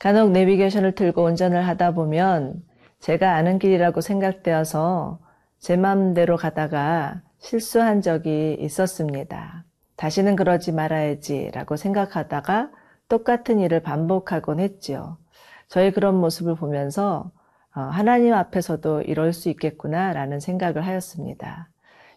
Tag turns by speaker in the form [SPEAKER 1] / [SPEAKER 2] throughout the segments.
[SPEAKER 1] 간혹 내비게이션을 틀고 운전을 하다 보면 제가 아는 길이라고 생각되어서 제 마음대로 가다가 실수한 적이 있었습니다. 다시는 그러지 말아야지라고 생각하다가 똑같은 일을 반복하곤 했지요. 저의 그런 모습을 보면서 어, 하나님 앞에서도 이럴 수 있겠구나라는 생각을 하였습니다.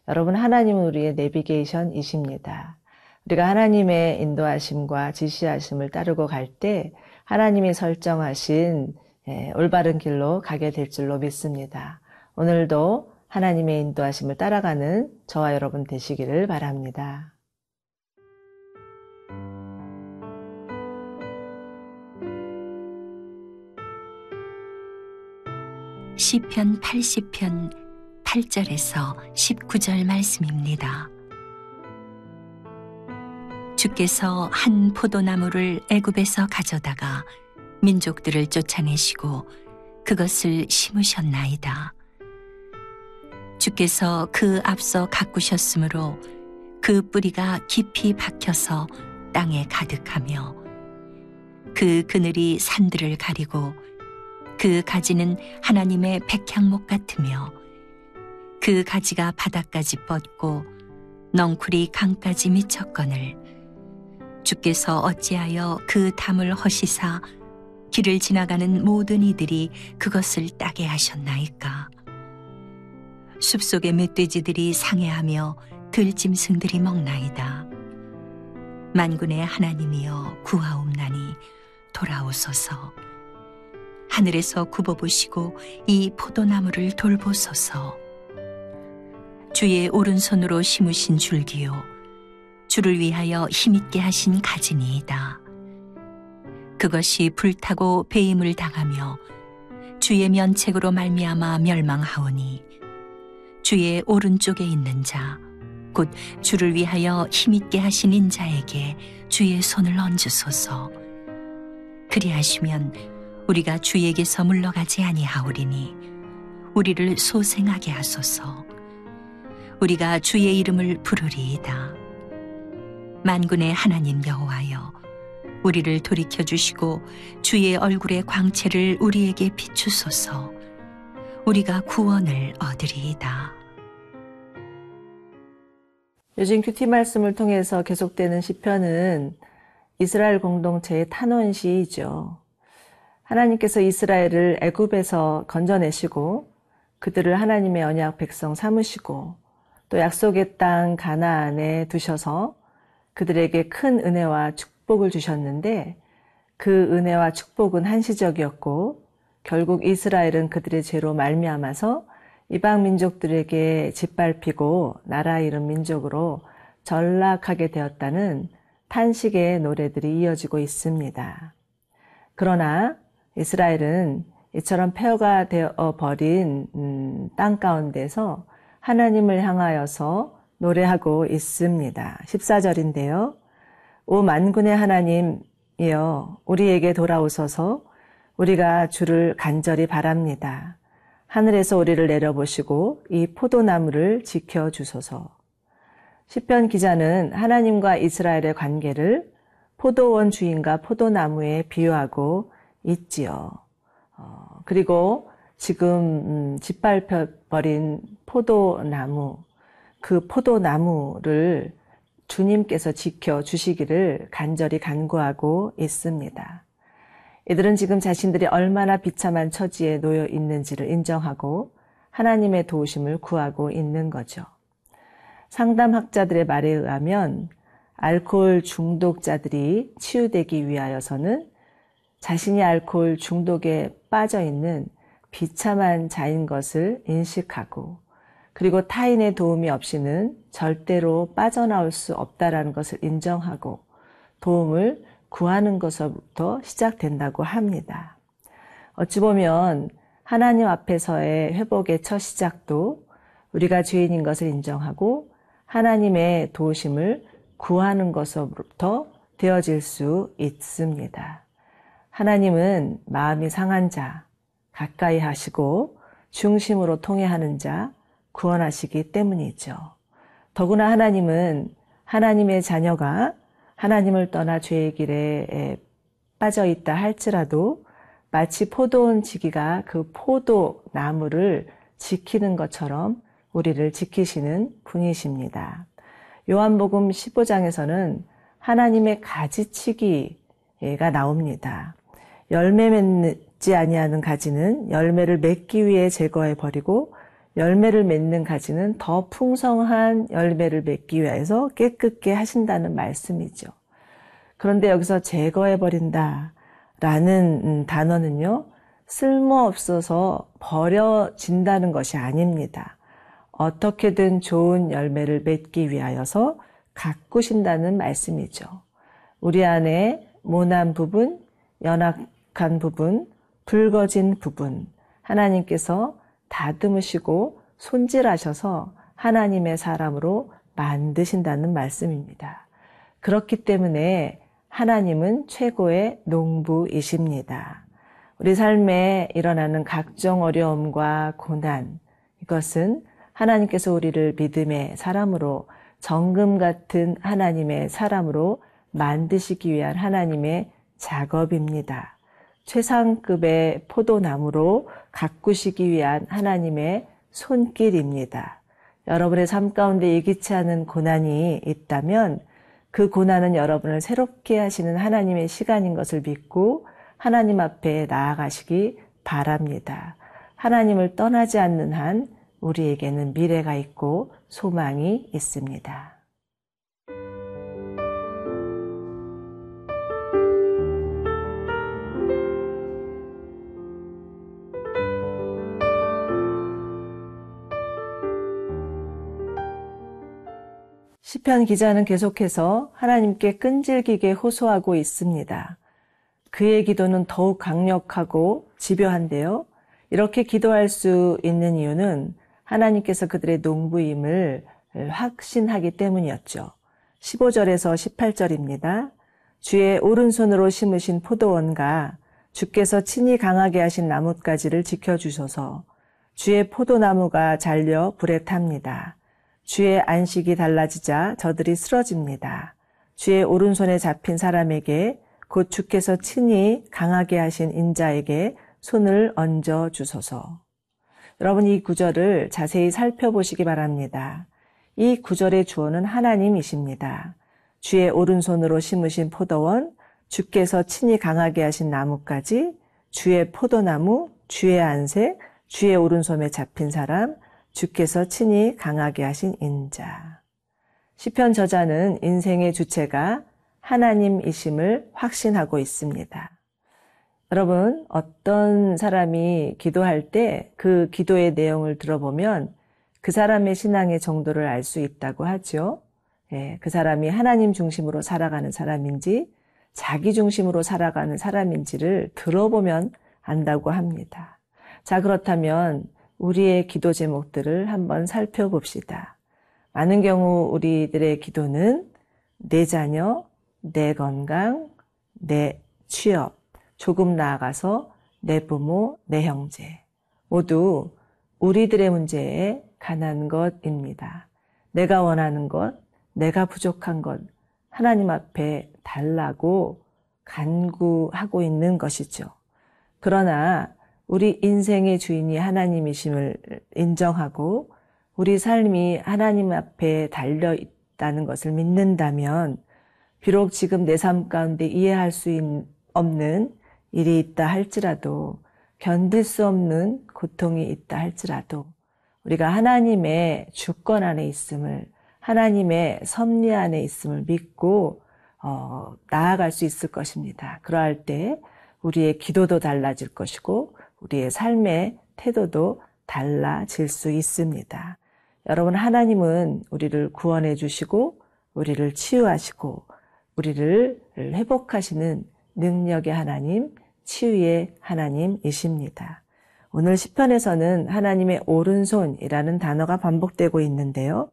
[SPEAKER 1] 여러분, 하나님은 우리의 내비게이션이십니다. 우리가 하나님의 인도하심과 지시하심을 따르고 갈 때 하나님이 설정하신 예, 올바른 길로 가게 될 줄로 믿습니다. 오늘도 하나님의 인도하심을 따라가는 저와 여러분 되시기를 바랍니다.
[SPEAKER 2] 시편 80편 8절에서 19절 말씀입니다. 주께서 한 포도나무를 애굽에서 가져다가 민족들을 쫓아내시고 그것을 심으셨나이다. 주께서 그 앞서 가꾸셨으므로 그 뿌리가 깊이 박혀서 땅에 가득하며 그 그늘이 산들을 가리고 그 가지는 하나님의 백향목 같으며 그 가지가 바닥까지 뻗고 넝쿨이 강까지 미쳤거늘 주께서 어찌하여 그 담을 허시사 길을 지나가는 모든 이들이 그것을 따게 하셨나이까 숲속의 멧돼지들이 상해하며 들짐승들이 먹나이다 만군의 하나님이여 구하옵나니 돌아오소서 하늘에서 굽어보시고 이 포도나무를 돌보소서. 주의 오른손으로 심으신 줄기요. 주를 위하여 힘있게 하신 가지니이다. 그것이 불타고 배임을 당하며 주의 면책으로 말미암아 멸망하오니 주의 오른쪽에 있는 자, 곧 주를 위하여 힘있게 하신 인자에게 주의 손을 얹으소서. 그리하시면 우리가 주에게서 물러가지 아니하오리니 우리를 소생하게 하소서 우리가 주의 이름을 부르리이다 만군의 하나님 여호와여 우리를 돌이켜 주시고 주의 얼굴의 광채를 우리에게 비추소서 우리가 구원을 얻으리이다
[SPEAKER 1] 요즘 큐티 말씀을 통해서 계속되는 시편은 이스라엘 공동체의 탄원 시이죠. 하나님께서 이스라엘을 애굽에서 건져내시고 그들을 하나님의 언약 백성 삼으시고 또 약속의 땅 가나안에 두셔서 그들에게 큰 은혜와 축복을 주셨는데 그 은혜와 축복은 한시적이었고 결국 이스라엘은 그들의 죄로 말미암아서 이방 민족들에게 짓밟히고 나라 이름 민족으로 전락하게 되었다는 탄식의 노래들이 이어지고 있습니다. 그러나 이스라엘은 이처럼 폐허가 되어 버린 음, 땅 가운데서 하나님을 향하여서 노래하고 있습니다. 14절인데요. 오 만군의 하나님이여 우리에게 돌아오소서 우리가 주를 간절히 바랍니다. 하늘에서 우리를 내려보시고 이 포도나무를 지켜 주소서. 시편 기자는 하나님과 이스라엘의 관계를 포도원 주인과 포도나무에 비유하고 있지요. 어, 그리고 지금 음, 짓밟혀 버린 포도나무, 그 포도나무를 주님께서 지켜 주시기를 간절히 간구하고 있습니다. 이들은 지금 자신들이 얼마나 비참한 처지에 놓여 있는지를 인정하고 하나님의 도우심을 구하고 있는 거죠. 상담학자들의 말에 의하면 알코올 중독자들이 치유되기 위하여서는 자신이 알코올 중독에 빠져 있는 비참한 자인 것을 인식하고 그리고 타인의 도움이 없이는 절대로 빠져나올 수 없다라는 것을 인정하고 도움을 구하는 것부터 시작된다고 합니다. 어찌 보면 하나님 앞에서의 회복의 첫 시작도 우리가 죄인인 것을 인정하고 하나님의 도우심을 구하는 것으로부터 되어질 수 있습니다. 하나님은 마음이 상한 자, 가까이 하시고 중심으로 통해하는 자, 구원하시기 때문이죠. 더구나 하나님은 하나님의 자녀가 하나님을 떠나 죄의 길에 빠져 있다 할지라도 마치 포도원 지기가 그 포도 나무를 지키는 것처럼 우리를 지키시는 분이십니다. 요한복음 15장에서는 하나님의 가지치기가 나옵니다. 열매 맺지 아니하는 가지는 열매를 맺기 위해 제거해 버리고 열매를 맺는 가지는 더 풍성한 열매를 맺기 위해서 깨끗게 하신다는 말씀이죠. 그런데 여기서 제거해 버린다 라는 음, 단어는요, 쓸모없어서 버려진다는 것이 아닙니다. 어떻게든 좋은 열매를 맺기 위하여서 가꾸신다는 말씀이죠. 우리 안에 모난 부분, 연약한 부분, 붉어진 부분, 하나님께서 다듬으시고 손질하셔서 하나님의 사람으로 만드신다는 말씀입니다. 그렇기 때문에 하나님은 최고의 농부이십니다. 우리 삶에 일어나는 각종 어려움과 고난, 이것은 하나님께서 우리를 믿음의 사람으로 정금 같은 하나님의 사람으로 만드시기 위한 하나님의 작업입니다. 최상급의 포도나무로 가꾸시기 위한 하나님의 손길입니다. 여러분의 삶 가운데 예기치 않은 고난이 있다면 그 고난은 여러분을 새롭게 하시는 하나님의 시간인 것을 믿고 하나님 앞에 나아가시기 바랍니다. 하나님을 떠나지 않는 한 우리에게는 미래가 있고 소망이 있습니다. 시편 기자는 계속해서 하나님께 끈질기게 호소하고 있습니다. 그의 기도는 더욱 강력하고 집요한데요. 이렇게 기도할 수 있는 이유는 하나님께서 그들의 농부임을 확신하기 때문이었죠. 15절에서 18절입니다. 주의 오른손으로 심으신 포도원과 주께서 친히 강하게 하신 나뭇가지를 지켜주소서 주의 포도나무가 잘려 불에 탑니다. 주의 안식이 달라지자 저들이 쓰러집니다. 주의 오른손에 잡힌 사람에게 곧 주께서 친히 강하게 하신 인자에게 손을 얹어 주소서. 여러분 이 구절을 자세히 살펴보시기 바랍니다. 이 구절의 주어는 하나님이십니다. 주의 오른손으로 심으신 포도원, 주께서 친히 강하게 하신 나무까지, 주의 포도나무, 주의 안색, 주의 오른손에 잡힌 사람, 주께서 친히 강하게 하신 인자. 시편 저자는 인생의 주체가 하나님이심을 확신하고 있습니다. 여러분, 어떤 사람이 기도할 때 그 기도의 내용을 들어보면 그 사람의 신앙의 정도를 알 수 있다고 하죠. 예, 그 사람이 하나님 중심으로 살아가는 사람인지 자기 중심으로 살아가는 사람인지를 들어보면 안다고 합니다. 자, 그렇다면 우리의 기도 제목들을 한번 살펴봅시다. 많은 경우 우리들의 기도는 내 자녀, 내 건강, 내 취업, 조금 나아가서 내 부모, 내 형제. 모두 우리들의 문제에 관한 것입니다. 내가 원하는 것, 내가 부족한 것, 하나님 앞에 달라고 간구하고 있는 것이죠. 그러나 우리 인생의 주인이 하나님이심을 인정하고 우리 삶이 하나님 앞에 달려 있다는 것을 믿는다면 비록 지금 내 삶 가운데 이해할 수 없는 일이 있다 할지라도 견딜 수 없는 고통이 있다 할지라도 우리가 하나님의 주권 안에 있음을 하나님의 섭리 안에 있음을 믿고 어, 나아갈 수 있을 것입니다. 그러할 때 우리의 기도도 달라질 것이고 우리의 삶의 태도도 달라질 수 있습니다. 여러분, 하나님은 우리를 구원해 주시고, 우리를 치유하시고, 우리를 회복하시는 능력의 하나님, 치유의 하나님이십니다. 오늘 시편에서는 하나님의 오른손이라는 단어가 반복되고 있는데요.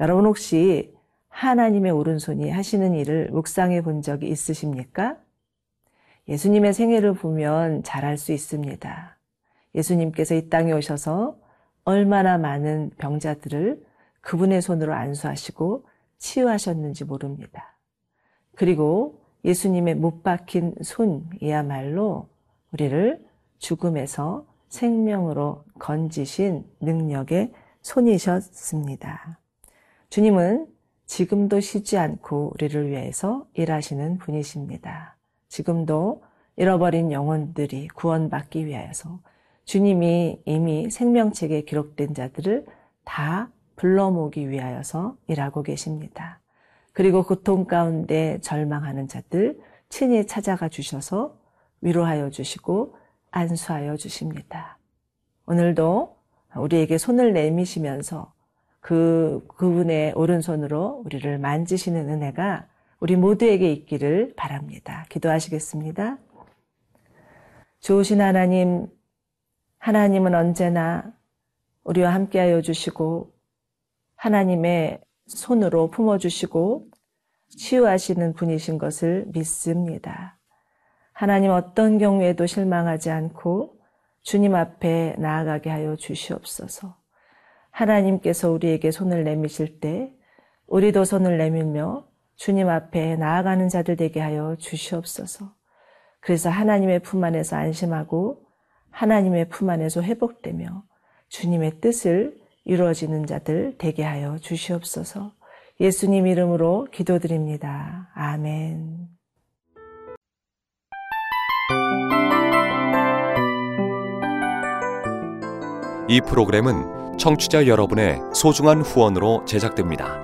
[SPEAKER 1] 여러분 혹시 하나님의 오른손이 하시는 일을 묵상해 본 적이 있으십니까? 예수님의 생애를 보면 잘 알 수 있습니다. 예수님께서 이 땅에 오셔서 얼마나 많은 병자들을 그분의 손으로 안수하시고 치유하셨는지 모릅니다. 그리고 예수님의 못 박힌 손이야말로 우리를 죽음에서 생명으로 건지신 능력의 손이셨습니다. 주님은 지금도 쉬지 않고 우리를 위해서 일하시는 분이십니다. 지금도 잃어버린 영혼들이 구원받기 위하여서 주님이 이미 생명책에 기록된 자들을 다 불러 모기 위하여서 일하고 계십니다. 그리고 고통 가운데 절망하는 자들 친히 찾아가 주셔서 위로하여 주시고 안수하여 주십니다. 오늘도 우리에게 손을 내미시면서 그, 그분의 오른손으로 우리를 만지시는 은혜가 우리 모두에게 있기를 바랍니다. 기도하시겠습니다. 좋으신 하나님, 하나님은 언제나 우리와 함께하여 주시고 하나님의 손으로 품어주시고 치유하시는 분이신 것을 믿습니다. 하나님 어떤 경우에도 실망하지 않고 주님 앞에 나아가게 하여 주시옵소서. 하나님께서 우리에게 손을 내미실 때 우리도 손을 내밀며 주님 앞에 나아가는 자들 되게 하여 주시옵소서. 그래서 하나님의 품 안에서 안심하고 하나님의 품 안에서 회복되며 주님의 뜻을 이루어지는 자들 되게 하여 주시옵소서. 예수님 이름으로 기도드립니다. 아멘.
[SPEAKER 3] 이 프로그램은 청취자 여러분의 소중한 후원으로 제작됩니다.